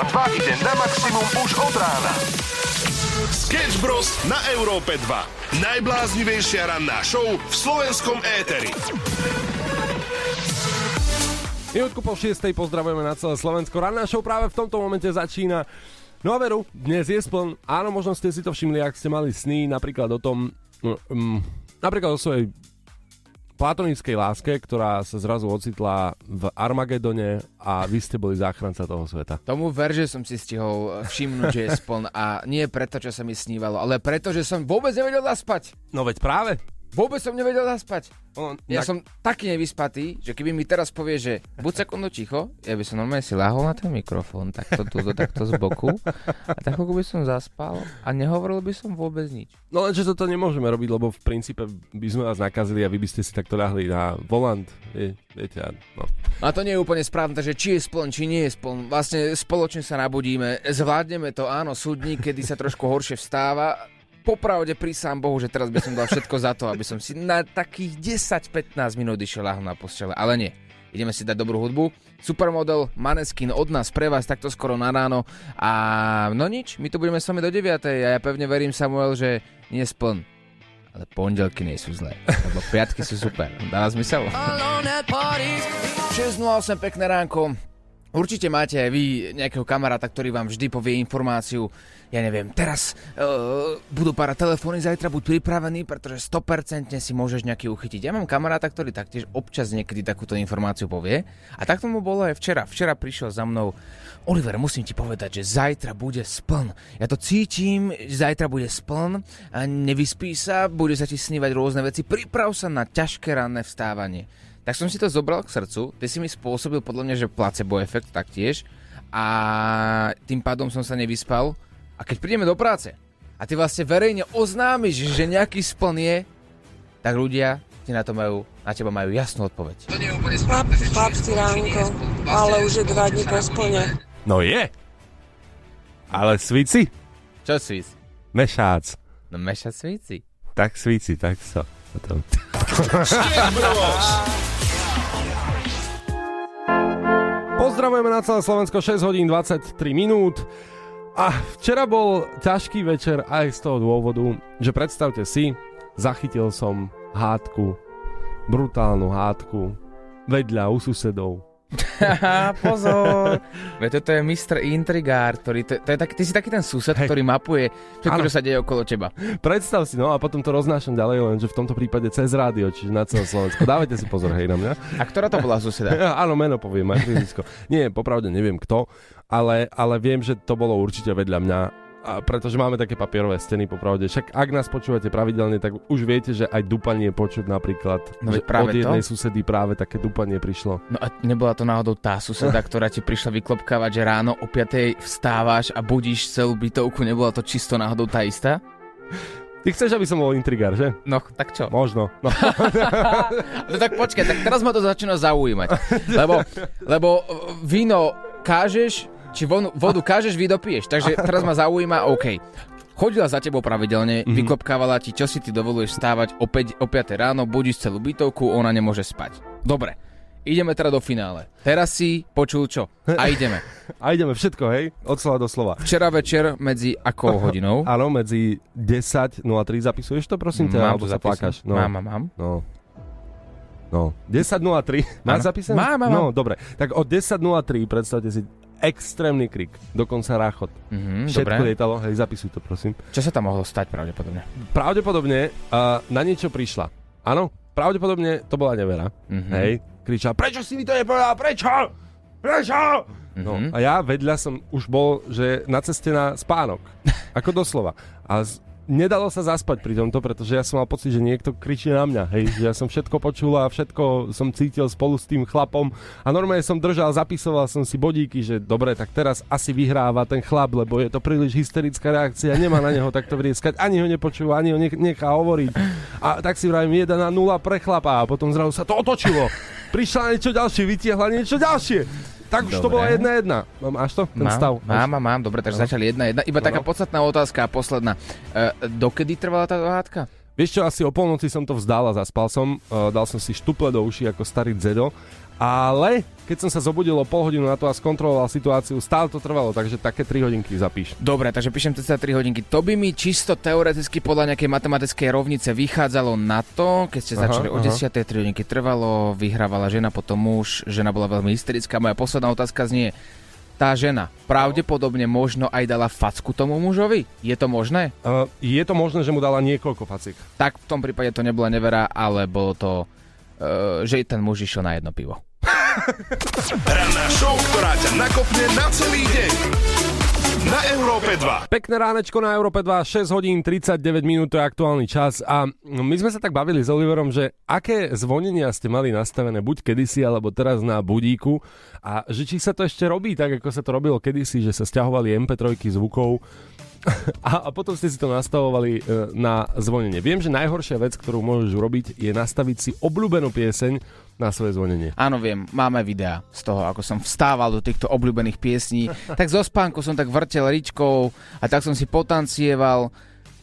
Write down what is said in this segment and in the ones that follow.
Európa 2 ide na maximum už od rána. Sketch Bros. na Európe 2. Najbláznivejšia ranná show v slovenskom éteri. Minútku po 6. pozdravujeme na celé Slovensko. Ranná show práve v tomto momente začína. No a veru, dnes je spln. Áno, možno ste si to všimli, ak ste mali sny, napríklad o tom, um, napríklad o svojej platonickej láske, ktorá sa zrazu ocitla v Armagedone a vy ste boli záchranca toho sveta. Tomu ver, že som si stihol všimnúť, že je spln a nie preto, čo sa mi snívalo, ale preto, že som vôbec nevedel zaspať. No veď práve, Vôbec som nevedel zaspať. ono, Ja tak- som taký nevyspatý, že keby mi teraz povie, že buď sekundu ticho, ja by som normálne si lahol na ten mikrofón, takto tu, takto z boku a tak by som zaspal a nehovoril by som vôbec nič. No lenže toto nemôžeme robiť, lebo v princípe by sme vás nakazili a vy by ste si takto ľahli na volant. Vie, viete, a no. A to nie je úplne správne, takže či je spln, či nie je spln. Vlastne spoločne sa nabudíme, zvládneme to, áno, súdnik, kedy sa trošku horšie vstáva. Popravde prísam Bohu, že teraz by som dal všetko za to, aby som si na takých 10-15 minút išiel ľahol na postele, ale nie. Ideme si dať dobrú hudbu. Supermodel Maneskin od nás pre vás takto skoro na ráno. A no nič, my tu budeme s vami do 9. A ja pevne verím, Samuel, že nie spln. Ale pondelky nie sú zlé, lebo piatky sú super. Dáva zmysel? 6.08, pekné ránko. Určite máte aj vy nejakého kamaráta, ktorý vám vždy povie informáciu, ja neviem, teraz uh, budú pár telefóny, zajtra buď pripravený, pretože 100% si môžeš nejaký uchytiť. Ja mám kamaráta, ktorý taktiež občas niekedy takúto informáciu povie. A tak tomu bolo aj včera. Včera prišiel za mnou Oliver, musím ti povedať, že zajtra bude spln. Ja to cítim, zajtra bude spln, a nevyspí sa, bude sa ti snívať rôzne veci, priprav sa na ťažké ranné vstávanie. Tak som si to zobral k srdcu, ty si mi spôsobil podľa mňa, že placebo efekt taktiež a tým pádom som sa nevyspal. A keď prídeme do práce a ty vlastne verejne oznámiš, že nejaký spln je, tak ľudia ti na to majú, na teba majú jasnú odpoveď. Chlap, chlapci ránko, ale už je dva dní po splne. no je. Ale svíci? Čo svíc? Mešác. No meša svíci. Tak svíci, tak so. Potom. Bros. Pozdravujeme na celé Slovensko 6 hodín 23 minút. A včera bol ťažký večer aj z toho dôvodu, že predstavte si, zachytil som hádku, brutálnu hádku, vedľa u susedov. Pozor. Veď toto je Mr. Intrigár, ktorý, to, to je taký, ty si taký ten sused, Hej. ktorý mapuje všetko, čo sa deje okolo teba. Predstav si, no a potom to roznášam ďalej, lenže v tomto prípade cez rádio, čiže na celé Slovensko. Dávajte si pozor, hej na mňa. A ktorá to bola suseda? Ja, áno, meno poviem, aj fyzisko. Nie, popravde neviem kto, ale, ale viem, že to bolo určite vedľa mňa. A pretože máme také papierové steny, popravde. Však ak nás počúvate pravidelne, tak už viete, že aj dupanie počuť napríklad. No že práve od jednej to. susedy práve také dupanie prišlo. No a nebola to náhodou tá suseda, ktorá ti prišla vyklopkávať, že ráno o 5 vstávaš a budíš celú bytovku, nebola to čisto náhodou tá istá? Ty chceš, aby som bol intrigár, že? No, tak čo? Možno. No. No tak počkaj, tak teraz ma to začína zaujímať. Lebo, lebo uh, víno kážeš, či vodu, vodu kážeš, víno piješ. Takže teraz ma zaujíma, OK. Chodila za tebou pravidelne, mm-hmm. vykopkávala ti, čo si ty dovoluješ stávať o 5, o 5 ráno, budíš celú bytovku, ona nemôže spať. Dobre, ideme teda do finále. Teraz si počul čo? A ideme. A ideme všetko, hej? Od slova do slova. Včera večer medzi akou hodinou? Áno, medzi 10.03 zapisuješ to, prosím ťa, alebo sa plakáš? No. Mám, mám, mám. No. No, 10.03. Máš zapísané? Mám, mám, No, mám. dobre. Tak od 10.03 predstavte si extrémny krik, dokonca ráchot. Mhm, Všetko dobre. lietalo, hej, zapisuj to, prosím. Čo sa tam mohlo stať pravdepodobne? Pravdepodobne uh, na niečo prišla. Áno, pravdepodobne to bola nevera. Mhm. Hej, kričala, prečo si mi to nepovedal, prečo? Prečo? No, Mhm. a ja vedľa som už bol, že na ceste na spánok. Ako doslova. A z, nedalo sa zaspať pri tomto, pretože ja som mal pocit, že niekto kričí na mňa. Hej, že ja som všetko počul a všetko som cítil spolu s tým chlapom. A normálne som držal, zapisoval som si bodíky, že dobre, tak teraz asi vyhráva ten chlap, lebo je to príliš hysterická reakcia, nemá na neho takto vrieskať, ani ho nepočúva, ani ho nech, nechá hovoriť. A tak si vravím 1 na 0 pre chlapa a potom zrazu sa to otočilo. Prišla niečo ďalšie, vytiahla niečo ďalšie. Tak už to Dobre. bola jedna jedna. Máš to? Ten mám, stav? Mám, mám, mám, dobre, takže No. začali jedna, jedna. Iba No, taká no. podstatná otázka a posledná. E, dokedy trvala tá hádka? Vieš čo, asi o polnoci som to vzdal a zaspal som. Uh, dal som si štuple do uší ako starý dzedo Ale keď som sa zobudil o pol hodinu na to a skontroloval situáciu, stále to trvalo, takže také 3 hodinky zapíš. Dobre, takže píšem teda 3 hodinky. To by mi čisto teoreticky podľa nejakej matematickej rovnice vychádzalo na to, keď ste Aha, začali o aha. 10. 3 hodinky trvalo, vyhrávala žena, potom muž, žena bola veľmi hysterická. Moja posledná otázka znie, tá žena pravdepodobne možno aj dala facku tomu mužovi? Je to možné? Uh, je to možné, že mu dala niekoľko facik. Tak v tom prípade to nebola nevera, ale bolo to, uh, že ten muž išiel na jedno pivo. Ranná show, ktorá ťa nakopne na celý deň. Na Európe 2. Pekné ránečko na Európe 2, 6 hodín 39 minút, to je aktuálny čas a my sme sa tak bavili s Oliverom, že aké zvonenia ste mali nastavené buď kedysi alebo teraz na budíku a že či sa to ešte robí tak, ako sa to robilo kedysi, že sa stiahovali MP3 zvukov a, a potom ste si to nastavovali e, na zvonenie. Viem, že najhoršia vec, ktorú môžeš urobiť, je nastaviť si obľúbenú pieseň na svoje zvonenie. Áno, viem, máme videá z toho, ako som vstával do týchto obľúbených piesní. tak zo spánku som tak vrtel ričkou a tak som si potancieval.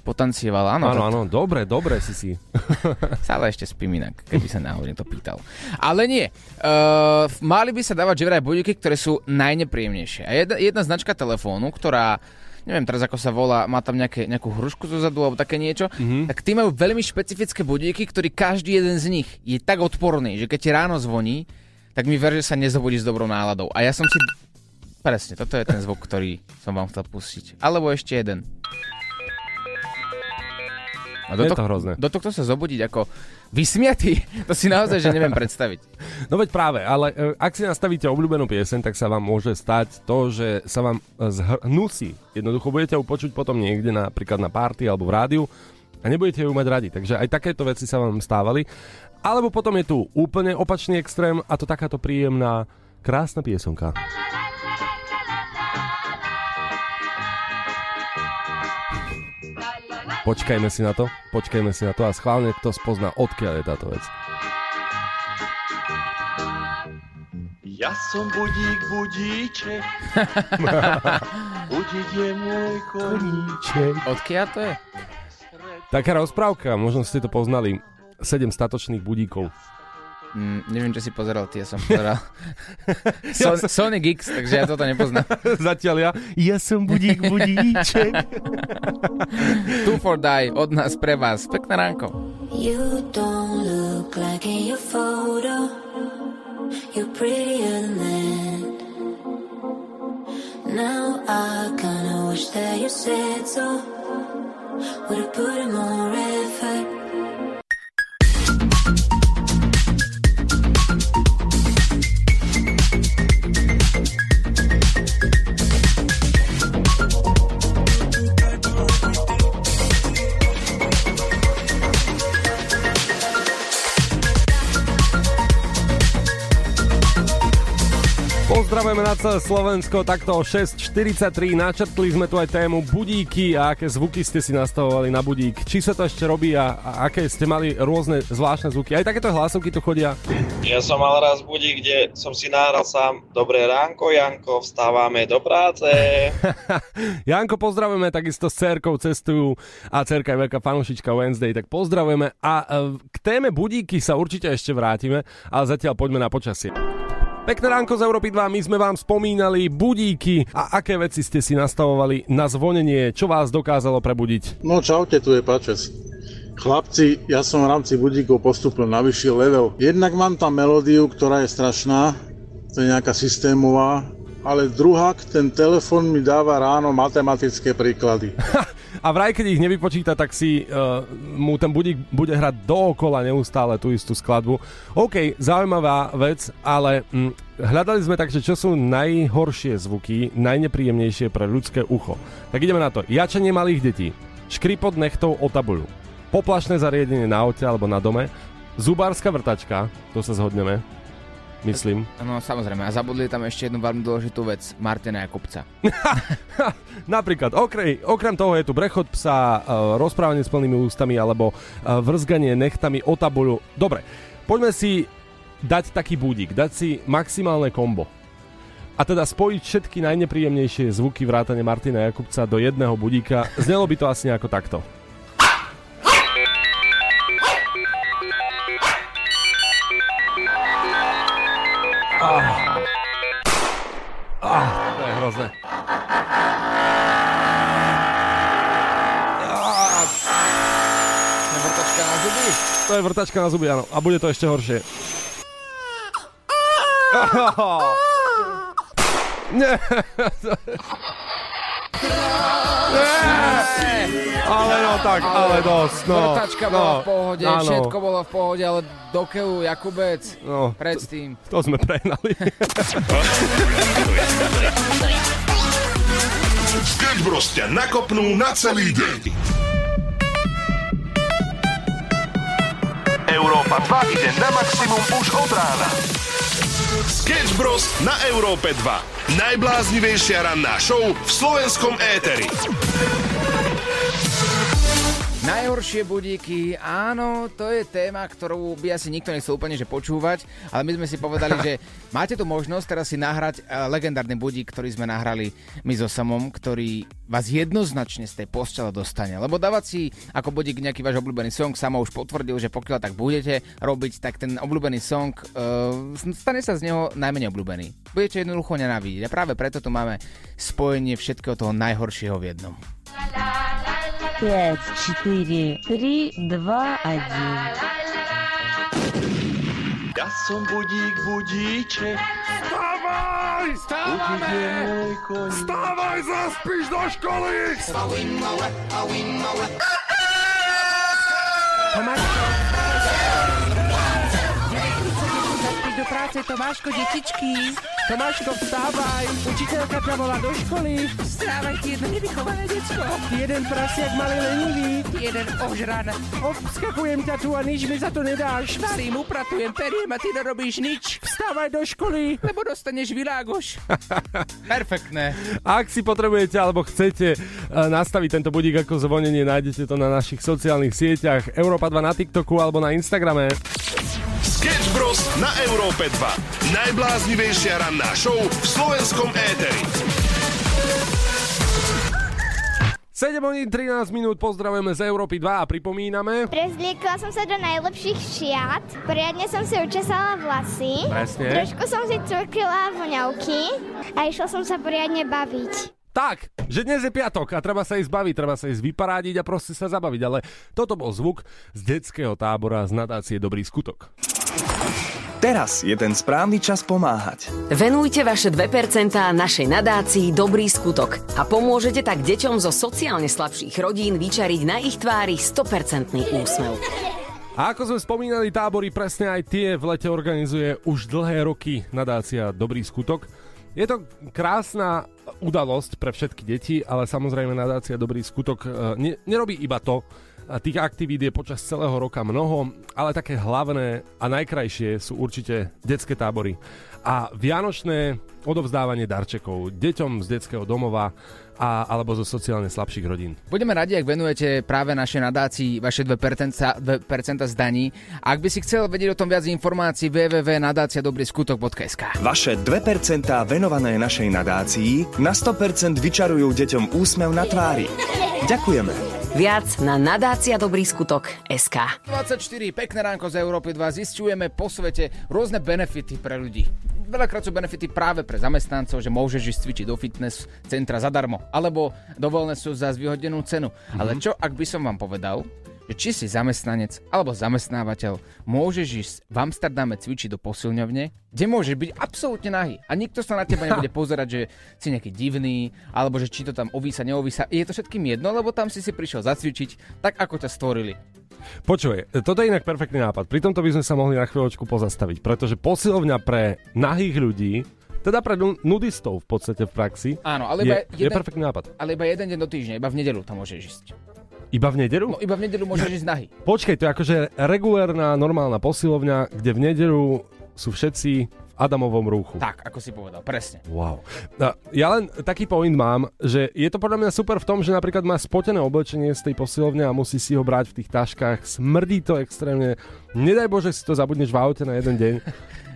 Potancieval, áno. Áno, áno, dobre, dobre si si. Stále ešte spím inak, keby sa náhodne to pýtal. Ale nie. Uh, mali by sa dávať že vraj budíky, ktoré sú najnepríjemnejšie. A jedna, jedna značka telefónu, ktorá neviem teraz ako sa volá, má tam nejaké, nejakú hrušku zo zadu alebo také niečo, mm-hmm. tak tí majú veľmi špecifické budíky, ktorý každý jeden z nich je tak odporný, že keď ti ráno zvoní, tak mi ver, že sa nezobudí s dobrou náladou. A ja som si... Presne, toto je ten zvuk, ktorý som vám chcel pustiť. Alebo ešte jeden. A Je to hrozné. do tohto sa zobudiť ako vysmiatý, to si naozaj že neviem predstaviť. No veď práve, ale e, ak si nastavíte obľúbenú pieseň, tak sa vám môže stať to, že sa vám e, zhnusí. Jednoducho budete ju počuť potom niekde, napríklad na party alebo v rádiu a nebudete ju mať radi. Takže aj takéto veci sa vám stávali. Alebo potom je tu úplne opačný extrém a to takáto príjemná, krásna piesonka. Počkajme si na to, počkajme si na to a schválne kto spozná, odkiaľ je táto vec. Ja som budík, budíček. Budík je môj koníček. Odkiaľ to je? Taká rozprávka, možno ste to poznali. Sedem statočných budíkov. Mm, neviem, čo si pozeral, ty, ja som pozeral Son, Sonic X, takže ja toto nepoznám. Zatiaľ ja, ja som budík, budíček. Two for Die od nás pre vás. Pekné ránko. You don't look like in your photo. You're prettier than that. Now I kinda wish that you said so. Would've put in more effort. Celé Slovensko, takto o 6.43 načrtli sme tu aj tému budíky a aké zvuky ste si nastavovali na budík. Či sa to ešte robí a, a aké ste mali rôzne zvláštne zvuky. Aj takéto hlasovky tu chodia. Ja som mal raz budík, kde som si nahral sám Dobré ránko, Janko, vstávame do práce. Janko, pozdravujeme, takisto s cerkou cestujú a cerka je veľká fanúšička Wednesday, tak pozdravujeme a e, k téme budíky sa určite ešte vrátime, ale zatiaľ poďme na počasie. Pekné ránko z Európy 2, my sme vám spomínali budíky a aké veci ste si nastavovali na zvonenie, čo vás dokázalo prebudiť. No čaute, tu je Pačes. Chlapci, ja som v rámci budíkov postupil na vyšší level. Jednak mám tam melódiu, ktorá je strašná, to je nejaká systémová, ale druhák, ten telefon mi dáva ráno matematické príklady. A vraj, keď ich nevypočíta, tak si uh, mu ten budík bude hrať dookola neustále tú istú skladbu. OK, zaujímavá vec, ale hm, hľadali sme tak, že čo sú najhoršie zvuky, najnepríjemnejšie pre ľudské ucho. Tak ideme na to. Jačanie malých detí, škripot nechtov o tabuľu, poplašné zariadenie na aute alebo na dome, zubárska vrtačka, to sa zhodneme, myslím. No samozrejme, a zabudli tam ešte jednu veľmi dôležitú vec, Martina Jakubca. Napríklad, okrem, okrem toho je tu brechod psa, uh, rozprávanie s plnými ústami alebo uh, vrzganie nechtami o tabuľu. Dobre, poďme si dať taký budík, dať si maximálne kombo. A teda spojiť všetky najnepríjemnejšie zvuky vrátane Martina Jakubca do jedného budíka. Znelo by to asi nejako takto. Hrozné. Vrtačka na zuby. To je vrtačka na zuby, áno. A bude to ešte horšie. Nie. tak, ale dosť. No, Vrtačka no, bola v pohode, áno. všetko bolo v pohode, ale do keľu Jakubec No, predtým. to sme prehnali. Bros ťa nakopnú na celý deň. Európa 2 ide na maximum už od rána. Sketch Bros na Európe 2. Najbláznivejšia ranná show v slovenskom éteri. Najhoršie budíky, áno, to je téma, ktorú by asi nikto nechcel úplne že počúvať, ale my sme si povedali, že máte tu možnosť teraz si nahrať eh, legendárny budík, ktorý sme nahrali my so Samom, ktorý vás jednoznačne z tej postele dostane. Lebo dávať si ako budík nejaký váš obľúbený song, Samo už potvrdil, že pokiaľ tak budete robiť, tak ten obľúbený song uh, stane sa z neho najmenej obľúbený. Budete jednoducho nenávidieť a práve preto tu máme spojenie všetkého toho najhoršieho v jednom. 5, 4, 3, 2, 1. Ja som budík, budíček, Vstávaj! budík je môj koníček. Vstávaj, zaspíš do školy! Do práce, Tomáško, detičky. Tomáško, vstávaj. Učiteľka ťa volá do školy. Vstávaj, ty jedno nevychované decko. Ty jeden prasiak malý lenivý. Ty jeden ožran. Obskakujem ťa tu a nič mi za to nedáš. Tým upratujem, periem a ty nerobíš nič. Vstávaj do školy. Lebo dostaneš világoš. Perfektné. Ak si potrebujete alebo chcete eh, nastaviť tento budík ako zvonenie, nájdete to na našich sociálnych sieťach Európa 2 na TikToku alebo na Instagrame. Sketch Bros na Európe 2. Najbláznivejšia ranná show v slovenskom éteri. 7 hodín 13 minút pozdravujeme z Európy 2 a pripomíname... Prezliekla som sa do najlepších šiat, poriadne som si učesala vlasy, Presne. trošku som si cvrkila voňavky a išla som sa poriadne baviť. Tak, že dnes je piatok a treba sa ísť baviť, treba sa ísť vyparádiť a proste sa zabaviť, ale toto bol zvuk z detského tábora z nadácie Dobrý skutok. Teraz je ten správny čas pomáhať. Venujte vaše 2% našej nadácii Dobrý skutok a pomôžete tak deťom zo sociálne slabších rodín vyčariť na ich tvári 100% úsmev. A ako sme spomínali, tábory presne aj tie v lete organizuje už dlhé roky nadácia Dobrý skutok. Je to krásna udalosť pre všetky deti, ale samozrejme nadácia Dobrý skutok e, ne, nerobí iba to. A Tých aktivít je počas celého roka mnoho, ale také hlavné a najkrajšie sú určite detské tábory. A vianočné odovzdávanie darčekov deťom z detského domova a, alebo zo sociálne slabších rodín. Budeme radi, ak venujete práve našej nadácii vaše 2%, 2% z daní. Ak by si chcel vedieť o tom viac informácií www.nadáciadobryskutok.sk Vaše 2% venované našej nadácii na 100% vyčarujú deťom úsmev na tvári. Ďakujeme. Viac na nadácia Dobrý skutok SK. 24, pekné ránko z Európy 2, zistujeme po svete rôzne benefity pre ľudí. Veľakrát sú benefity práve pre zamestnancov, že môžeš ísť cvičiť do fitness centra zadarmo, alebo dovolené sú za zvýhodnenú cenu. Mm-hmm. Ale čo ak by som vám povedal, že či si zamestnanec alebo zamestnávateľ, môžeš ísť v Amsterdame cvičiť do posilňovne, kde môžeš byť absolútne nahý a nikto sa na teba nebude pozerať, že si nejaký divný, alebo že či to tam ovísa, neovísa. Je to všetkým jedno, lebo tam si si prišiel zacvičiť tak, ako ťa stvorili. Počuj, toto je inak perfektný nápad. Pri tomto by sme sa mohli na chvíľočku pozastaviť, pretože posilovňa pre nahých ľudí, teda pre nu- nudistov v podstate v praxi, Áno, ale je, iba je perfektný nápad. Ale iba jeden deň do týždňa, iba v nedelu tam môžeš ísť. Iba v nedelu? No iba v nedelu môžeš ísť nahý. Počkej, to je akože regulárna, normálna posilovňa, kde v nedelu sú všetci v Adamovom rúchu. Tak, ako si povedal, presne. Wow. Ja len taký point mám, že je to podľa mňa super v tom, že napríklad má spotené oblečenie z tej posilovne a musí si ho brať v tých taškách, smrdí to extrémne, nedaj Bože si to zabudneš v aute na jeden deň.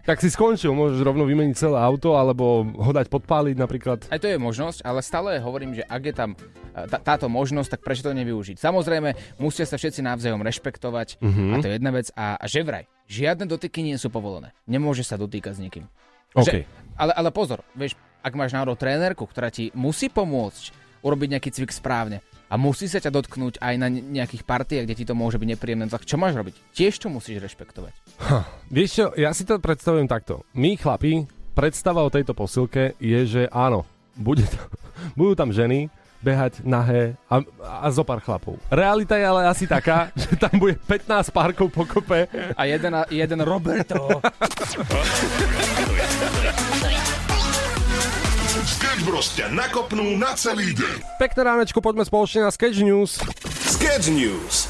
Tak si skončil, môžeš rovno vymeniť celé auto alebo ho dať podpáliť napríklad. Aj to je možnosť, ale stále hovorím, že ak je tam e, tá, táto možnosť, tak prečo to nevyužiť? Samozrejme, musia sa všetci navzájom rešpektovať Mhm. a to je jedna vec. A, a že vraj, žiadne dotyky nie sú povolené. Nemôže sa dotýkať s nikým. OK. Že, ale, ale pozor, vieš, ak máš náhodou trénerku, ktorá ti musí pomôcť urobiť nejaký cvik správne a musí sa ťa dotknúť aj na ne- nejakých partiách, kde ti to môže byť nepríjemné, tak čo máš robiť? Tiež to musíš rešpektovať. Ha, vieš čo, ja si to predstavujem takto. My chlapi, predstava o tejto posilke je, že áno, bude to, budú tam ženy, behať nahé a, a zo pár chlapov. Realita je ale asi taká, že tam bude 15 párkov pokope. A jeden, a- jeden Roberto. Sketch Bros ťa nakopnú na celý deň. Pekné ránečko, poďme spoločne na Sketch News. Sketch News.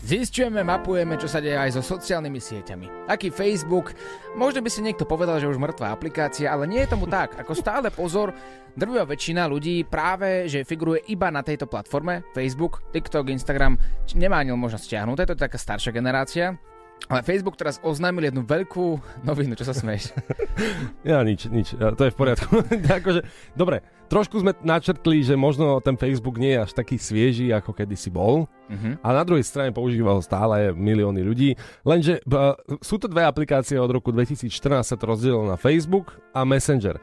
Zistujeme, mapujeme, čo sa deje aj so sociálnymi sieťami. Aký Facebook, možno by si niekto povedal, že už mŕtva aplikácia, ale nie je tomu tak. Ako stále pozor, drvivá väčšina ľudí práve, že figuruje iba na tejto platforme, Facebook, TikTok, Instagram, nemá ani možnosť stiahnuť, to je to taká staršia generácia. Ale Facebook teraz oznámil jednu veľkú novinu, čo sa smeješ. Ja nič, nič, ja, to je v poriadku. akože, dobre, trošku sme načrtli, že možno ten Facebook nie je až taký svieži, ako kedysi bol. Mhm. A na druhej strane používa ho stále milióny ľudí. Lenže b- sú to dve aplikácie od roku 2014 sa to rozdielilo na Facebook a Messenger.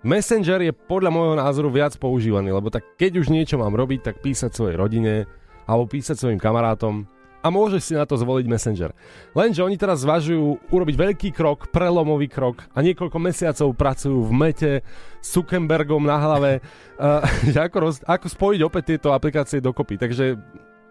Messenger je podľa môjho názoru viac používaný, lebo tak keď už niečo mám robiť, tak písať svojej rodine alebo písať svojim kamarátom a môžeš si na to zvoliť Messenger. Lenže oni teraz zvažujú urobiť veľký krok, prelomový krok a niekoľko mesiacov pracujú v mete s Zuckerbergom na hlave, uh, ako, roz, ako spojiť opäť tieto aplikácie dokopy. Takže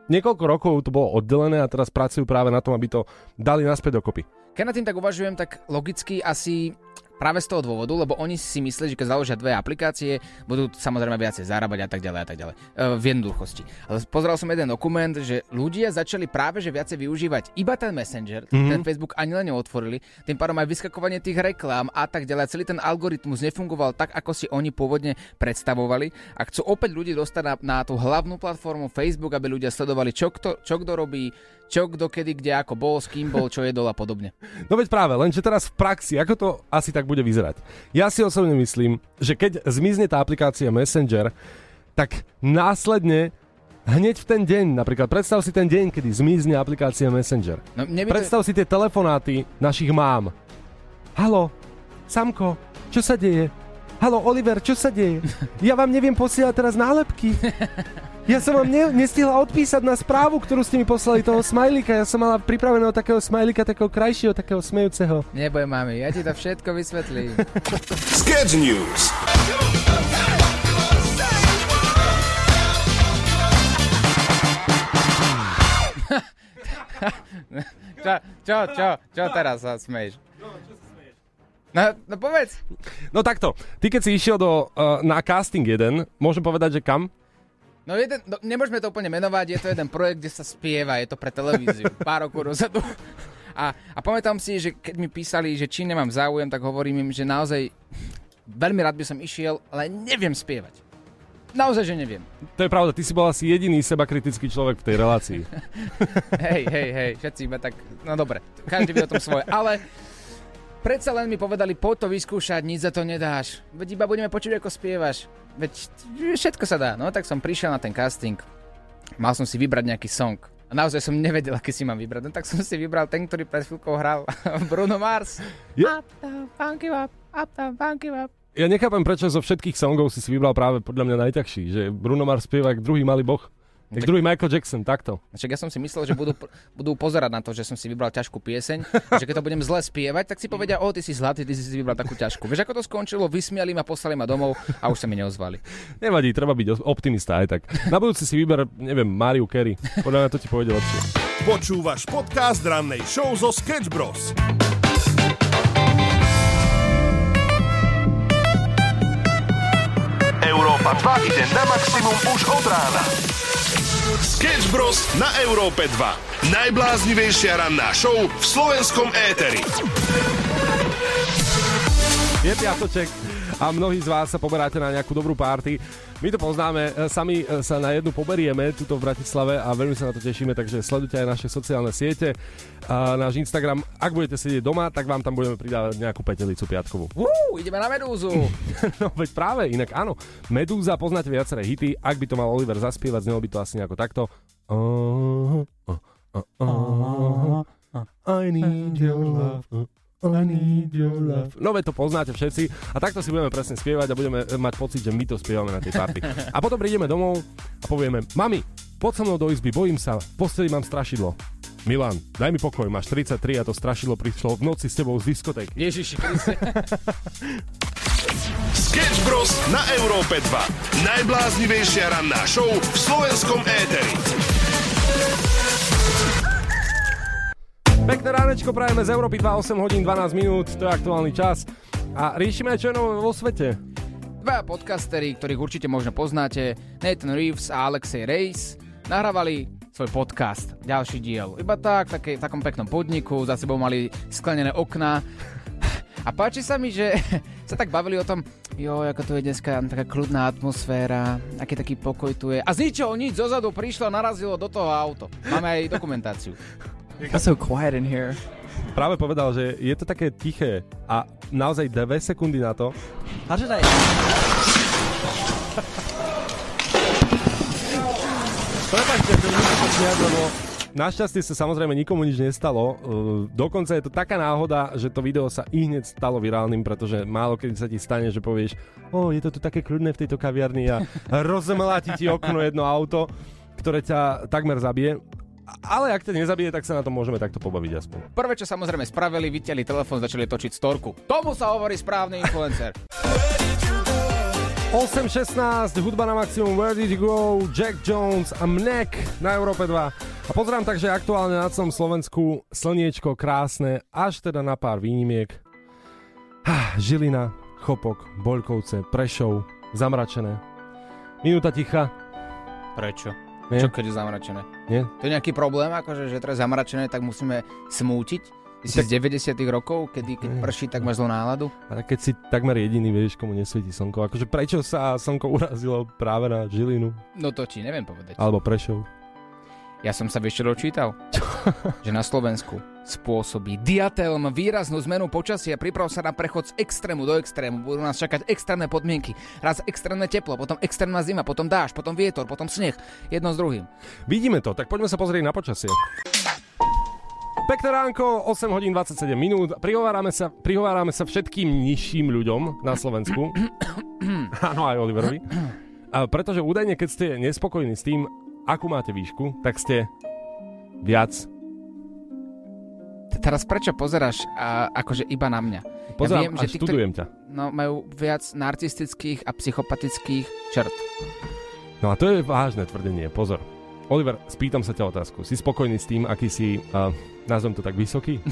niekoľko rokov to bolo oddelené a teraz pracujú práve na tom, aby to dali naspäť dokopy. Keď nad tým tak uvažujem, tak logicky asi práve z toho dôvodu, lebo oni si mysleli, že keď založia dve aplikácie, budú samozrejme viacej zarábať a tak ďalej a tak ďalej. E, v jednoduchosti. Ale pozeral som jeden dokument, že ľudia začali práve že viacej využívať iba ten Messenger, Mhm. mm-hmm. ten Facebook ani len neotvorili, tým pádom aj vyskakovanie tých reklám a tak ďalej. Celý ten algoritmus nefungoval tak, ako si oni pôvodne predstavovali a chcú opäť ľudí dostať na, na tú hlavnú platformu Facebook, aby ľudia sledovali, čo kto, čo kto robí, čo kto kedy, kde, ako bol, s kým bol, čo jedol a podobne. No veď práve, lenže teraz v praxi, ako to asi tak bude vyzerať? Ja si osobne myslím, že keď zmizne tá aplikácia Messenger, tak následne hneď v ten deň, napríklad predstav si ten deň, kedy zmizne aplikácia Messenger. No, to- Predstav si tie telefonáty našich mám. Halo, Samko, čo sa deje? Halo, Oliver, čo sa deje? Ja vám neviem posielať teraz nálepky. Ja som vám ne, nestihla odpísať na správu, ktorú ste mi poslali toho smajlika. Ja som mala pripraveného takého smajlika, takého krajšieho, takého smejúceho. Neboj, mami, ja ti to všetko vysvetlím. Sketch News. čo, čo, čo, čo teraz sa smeješ? No, no povedz. No takto, ty keď si išiel do, uh, na casting jeden, môžem povedať, že kam? No, jeden, no nemôžeme to úplne menovať, je to jeden projekt, kde sa spieva, je to pre televíziu, pár rokov dozadu. A, a pamätám si, že keď mi písali, že či nemám záujem, tak hovorím im, že naozaj veľmi rád by som išiel, ale neviem spievať. Naozaj, že neviem. To je pravda, ty si bol asi jediný seba kritický človek v tej relácii. Hej, hej, hej, všetci iba tak, no dobre, každý vie o tom svoje, ale predsa len mi povedali, poď to vyskúšať, nič za to nedáš, veď iba budeme počuť, ako spievaš, veď všetko sa dá, no tak som prišiel na ten casting, mal som si vybrať nejaký song, a naozaj som nevedel, aký si mám vybrať, no tak som si vybral ten, ktorý pred chvíľkou hral Bruno Mars. Ja- Up down, funky up, up down, funky up. Ja nechápem, prečo zo všetkých songov si si vybral práve podľa mňa najťažší, že Bruno Mars spieva jak druhý malý boh. Jak Tak- druhý Michael Jackson, takto. Však ja som si myslel, že budú, budú pozerať na to, že som si vybral ťažkú pieseň, že keď to budem zle spievať, tak si povedia, o, ty si zlatý, ty si si vybral takú ťažkú. Vieš, ako to skončilo? Vysmiali ma, poslali ma domov a už sa mi neozvali. Nevadí, treba byť optimista aj tak. Na budúci si vyber, neviem, Mariu Carey. Podľa mňa to ti pôjde lepšie. Počúvaš podcast rannej show zo Sketch Bros. Európa 2 ide na maximum už od rána. Sketch Bros. na Európe 2. Najbláznivejšia ranná show v slovenskom éteri. Je piatoček a mnohí z vás sa poberáte na nejakú dobrú párty. My to poznáme, e, sami e, sa na jednu poberieme tuto v Bratislave a veľmi sa na to tešíme, takže sledujte aj naše sociálne siete a náš Instagram. Ak budete sedieť doma, tak vám tam budeme pridávať nejakú petelicu piatkovú. Uú, ideme na medúzu. No veď práve, inak áno. Medúza, poznáte viaceré hity, ak by to mal Oliver zaspievať, znelo by to asi nejako takto. Uh, uh, uh, uh, I need your love. Uh, I need your love. No veď to poznáte všetci a takto si budeme presne spievať a budeme mať pocit, že my to spievame na tej party. A potom prídeme domov a povieme, mami, poď so mnou do izby, bojím sa, v posteli mám strašidlo. Milan, daj mi pokoj, máš 33 a to strašidlo prišlo v noci s tebou z diskotéky. Ježiši Kriste. Sketch Bros. na Európe 2. Najbláznivejšia ranná show v slovenskom éteri. Pekné ránečko prajeme z Európy 2, 8 hodín 12 minút, to je aktuálny čas. A riešime aj čo je nové vo svete. Dvaja podcastery, ktorých určite možno poznáte, Nathan Reeves a Alexei Reis, nahrávali svoj podcast, ďalší diel. Iba tak, také, v takom peknom podniku, za sebou mali sklenené okná. A páči sa mi, že sa tak bavili o tom, jo, ako to je dneska taká kľudná atmosféra, aký taký pokoj tu je. A z ničoho nič zozadu prišlo narazilo do toho auto. Máme aj dokumentáciu. It's so quiet in here. Práve povedal, že je to také tiché a naozaj 2 sekundy na to. How did I... Prepačte, že musíte smiať, lebo Našťastie sa samozrejme nikomu nič nestalo. Uh, Dokonca je to taká náhoda, že to video sa i hneď stalo virálnym, pretože málo kedy sa ti stane, že povieš, o, je to tu také kľudné v tejto kaviarni a rozmláti ti okno jedno auto, ktoré ťa takmer zabije. Ale ak ťa nezabije, tak sa na to môžeme takto pobaviť aspoň. Prvé, čo samozrejme spravili, vyťali telefón, začali točiť storku. Tomu sa hovorí správny influencer. 8.16, hudba na maximum, Where Did You Go, Jack Jones a Mnek na Európe 2. A pozerám takže aktuálne na celom Slovensku slniečko krásne, až teda na pár výnimiek. Žilina, Chopok, Boľkovce, Prešov, zamračené. Minúta ticha. Prečo? Nie? Čo keď je zamračené? Nie? To je nejaký problém, akože, že teraz zamračené, tak musíme smútiť? Ty si Tak- z 90 rokov, kedy keď prší, tak máš zlú náladu? Ale keď si takmer jediný, vieš, komu nesvietí slnko. Akože prečo sa slnko urazilo práve na Žilinu? No to ti neviem povedať. Alebo Prešov? Ja som sa vieš čo dočítal? že na Slovensku spôsobí diatelm výraznú zmenu počasia. Priprav sa na prechod z extrému do extrému. Budú nás čakať extrémne podmienky. Raz extrémne teplo, potom extrémna zima, potom dáž, potom vietor, potom sneh. Jedno s druhým. Vidíme to, tak poďme sa pozrieť na počasie. Pekné ránko, 8 hodín 27 minút. Prihovárame sa, prihovárame sa všetkým nižším ľuďom na Slovensku. Áno, aj Oliverovi. A pretože údajne, keď ste nespokojní s tým, akú máte výšku, tak ste viac. Teraz prečo pozeráš a, akože iba na mňa? Pozerám a tí, študujem ťa. No, majú viac narcistických a psychopatických črt. No a to je vážne tvrdenie, pozor. Oliver, spýtam sa ťa otázku. Si spokojný s tým, aký si, uh, nazvem to tak, vysoký?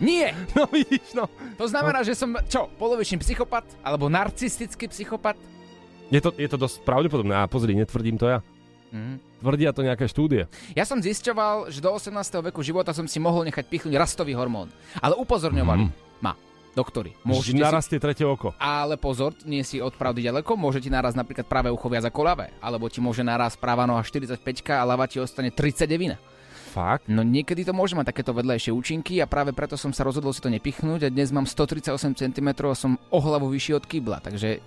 Nie! No vidíš, no. To znamená, že som čo, polovičný psychopat? Alebo narcistický psychopat? Je to, je to dosť pravdepodobné. A pozri, netvrdím to ja. Mhm. Tvrdia to nejaké štúdie. Ja som zisťoval, že do 18. veku života som si mohol nechať pichnúť rastový hormón. Ale upozorňovali Mhm. ma doktori. Že Môžete si... narastie tretie oko. Ale pozor, nie si od pravdy ďaleko, môže ti naraz napríklad práve ucho viac ako ľavé, alebo ti môže naraz práva noha 45 a ľava ti ostane 39. Fakt? No niekedy to môže mať takéto vedľajšie účinky a práve preto som sa rozhodol si to nepichnúť a dnes mám 138 cm a som o hlavu vyšší od kýbla, takže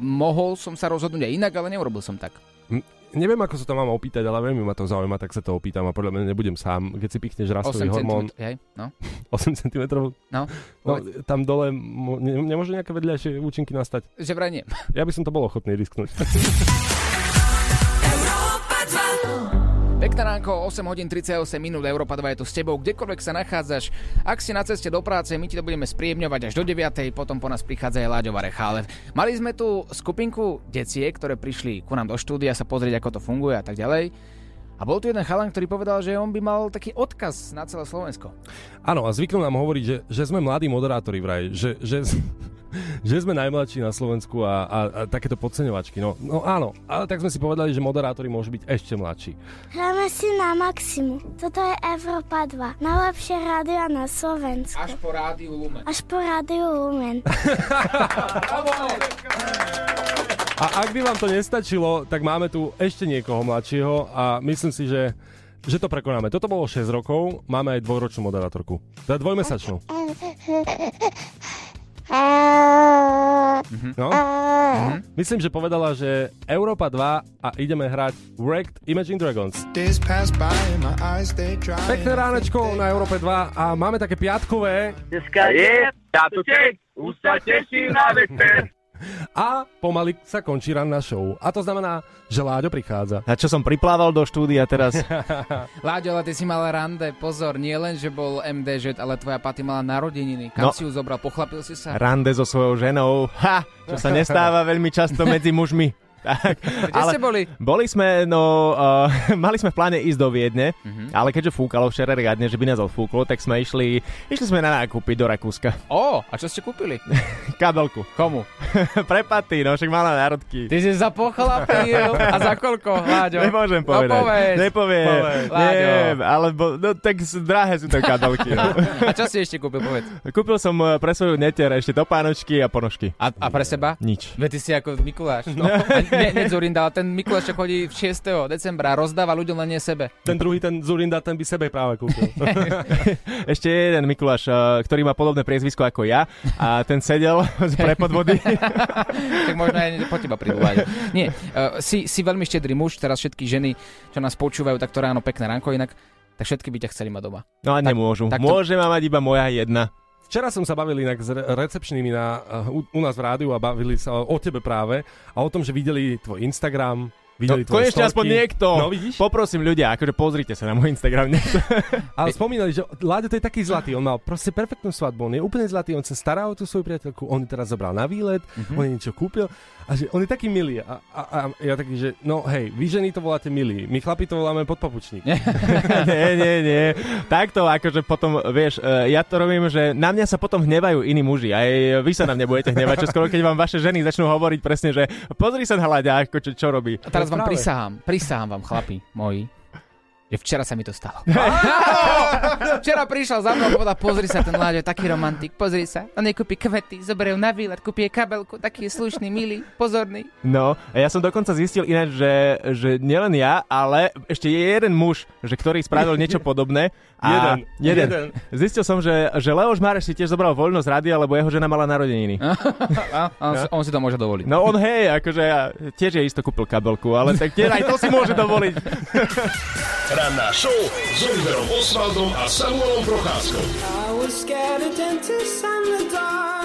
mohol som sa rozhodnúť aj inak, ale neurobil som tak. Hm, Neviem, ako sa to mám opýtať, ale veľmi ma to zaujíma, tak sa to opýtam a podľa mňa nebudem sám. Keď si pichneš rastový 8 hormón... hej, no. 8 cm? No, no tam dole mo- ne, nemôžu nejaké vedľajšie účinky nastať? Že vraj nie. Ja by som to bol ochotný risknúť. Pekné ránko, 8 hodín 38 minút, Európa 2 je tu s tebou, kdekoľvek sa nachádzaš. Ak si na ceste do práce, my ti to budeme spriemňovať až do 9. Potom po nás prichádza aj Láďová Recha. Ale mali sme tu skupinku detiek, ktoré prišli ku nám do štúdia sa pozrieť, ako to funguje a tak ďalej. A bol tu jeden chalan, ktorý povedal, že on by mal taký odkaz na celé Slovensko. Áno, a zvyknú nám hovoriť, že, že sme mladí moderátori vraj, že, že, že sme najmladší na Slovensku a, a, a takéto podceňovačky. No, no áno, ale tak sme si povedali, že moderátori môžu byť ešte mladší. Hráme si na maximum. Toto je Európa 2. Najlepšie rádio na Slovensku. Až po rádiu Lumen. Až po rádiu Lumen. A ak by vám to nestačilo, tak máme tu ešte niekoho mladšieho a myslím si, že, že to prekonáme. Toto bolo 6 rokov, máme aj dvojročnú moderátorku. Teda dvojmesačnú. No? Myslím, že povedala, že Európa 2 a ideme hrať Wrecked Imagine Dragons. Pekné ránečko na Európe 2 a máme také piatkové Dneska je tátoček, už sa teším na večer. A pomaly sa končí ranná show. A to znamená, že Láďo prichádza. A čo som priplával do štúdia teraz? Láďo, ale ty si mal rande, pozor, nie len, že bol MDŽ, ale tvoja paty mala narodeniny. Kam No. si ju zobral, pochlapil si sa? Rande so svojou ženou. Ha! Čo sa nestáva veľmi často medzi mužmi. Tak, Kde ste boli? Boli sme, no, uh, mali sme v pláne ísť do Viedne, Mhm. ale keďže fúkalo včera riadne, že by nás odfúklo, tak sme išli, išli sme na nákupy do Rakúska. Ó, a čo ste kúpili? Kabelku. Komu? Pre paty, no však malá národky. Ty si za pochlapil. A za koľko, Láďo? Nemôžem povedať. No povedz. Nepoviem. Povedz. Nie, alebo, no tak drahé sú to kabelky. No. A čo si ešte kúpil, povedz? Kúpil som eh, pre svoju netier ešte topánočky a ponožky. A, a pre seba? Nič. Veď ty si ako Mikuláš. No. A ne, ne Zurinda, ale ten Mikuláš čo chodí 6. decembra rozdáva ľuďom len nie sebe. Ten druhý, ten Zurinda, ten by sebe práve kúpil. Ešte jeden Mikuláš, eh, ktorý má podobné priezvisko ako ja a ten sedel z prepodvody. tak možno aj po teba Láďo. Nie, uh, si, si veľmi štedrý muž, teraz všetky ženy, čo nás počúvajú, tak to ráno pekné ránko inak, tak všetky by ťa chceli mať doma. No a nemôžu. tak to- Môže ma mať iba moja jedna. Včera som sa bavil inak s re- recepčnými na, uh, u, u nás v rádiu a bavili sa o, o tebe práve a o tom, že videli tvoj Instagram, videli No, konečne storky. aspoň niekto. No vidíš? Poprosím ľudia, akože pozrite sa na môj Instagram. Ale spomínali, že Láďo to je taký zlatý, on mal proste perfektnú svadbu, on je úplne zlatý, on sa stará o tú svoju priateľku, on ju teraz zobral na výlet, Mhm. on jej niečo kúpil a že on je taký milý a, a, a ja taký, že no hej, vy ženy to voláte milý, my chlapi to voláme podpapučník. nie, nie, nie. Takto akože potom, vieš, eh, ja to robím, že na mňa sa potom hnevajú iní muži. Aj vy sa na mňa budete hnevať, čo skoro keď vám vaše ženy začnú hovoriť presne, že pozri sa na hľadia, ako čo, čo robí. A teraz vám práve. prisahám, prisahám vám, chlapi moji, že včera sa mi to stalo. včera prišiel za mnou a povedal, pozri sa, ten Láďo je taký romantik, pozri sa. On jej kúpi kvety, zoberie na výlet, kúpi jej kabelku, taký je slušný, milý, pozorný. No, a ja som dokonca zistil ináč, že, že nielen ja, ale ešte je jeden muž, že ktorý spravil niečo podobné. A Jeden. jeden. Jeden. Zistil som, že, že Leoš Mareš si tiež zobral voľnosť rady, lebo jeho žena mala narodeniny. A, a on, si- on si to môže dovoliť. No on hej, akože ja, tiež je isto kúpil kabelku, ale tak tiež aj to si môže dovoliť. Ranná show s Oliverom Osvaldom a Samuelom Procházkou. I was scared of dentists and the dark.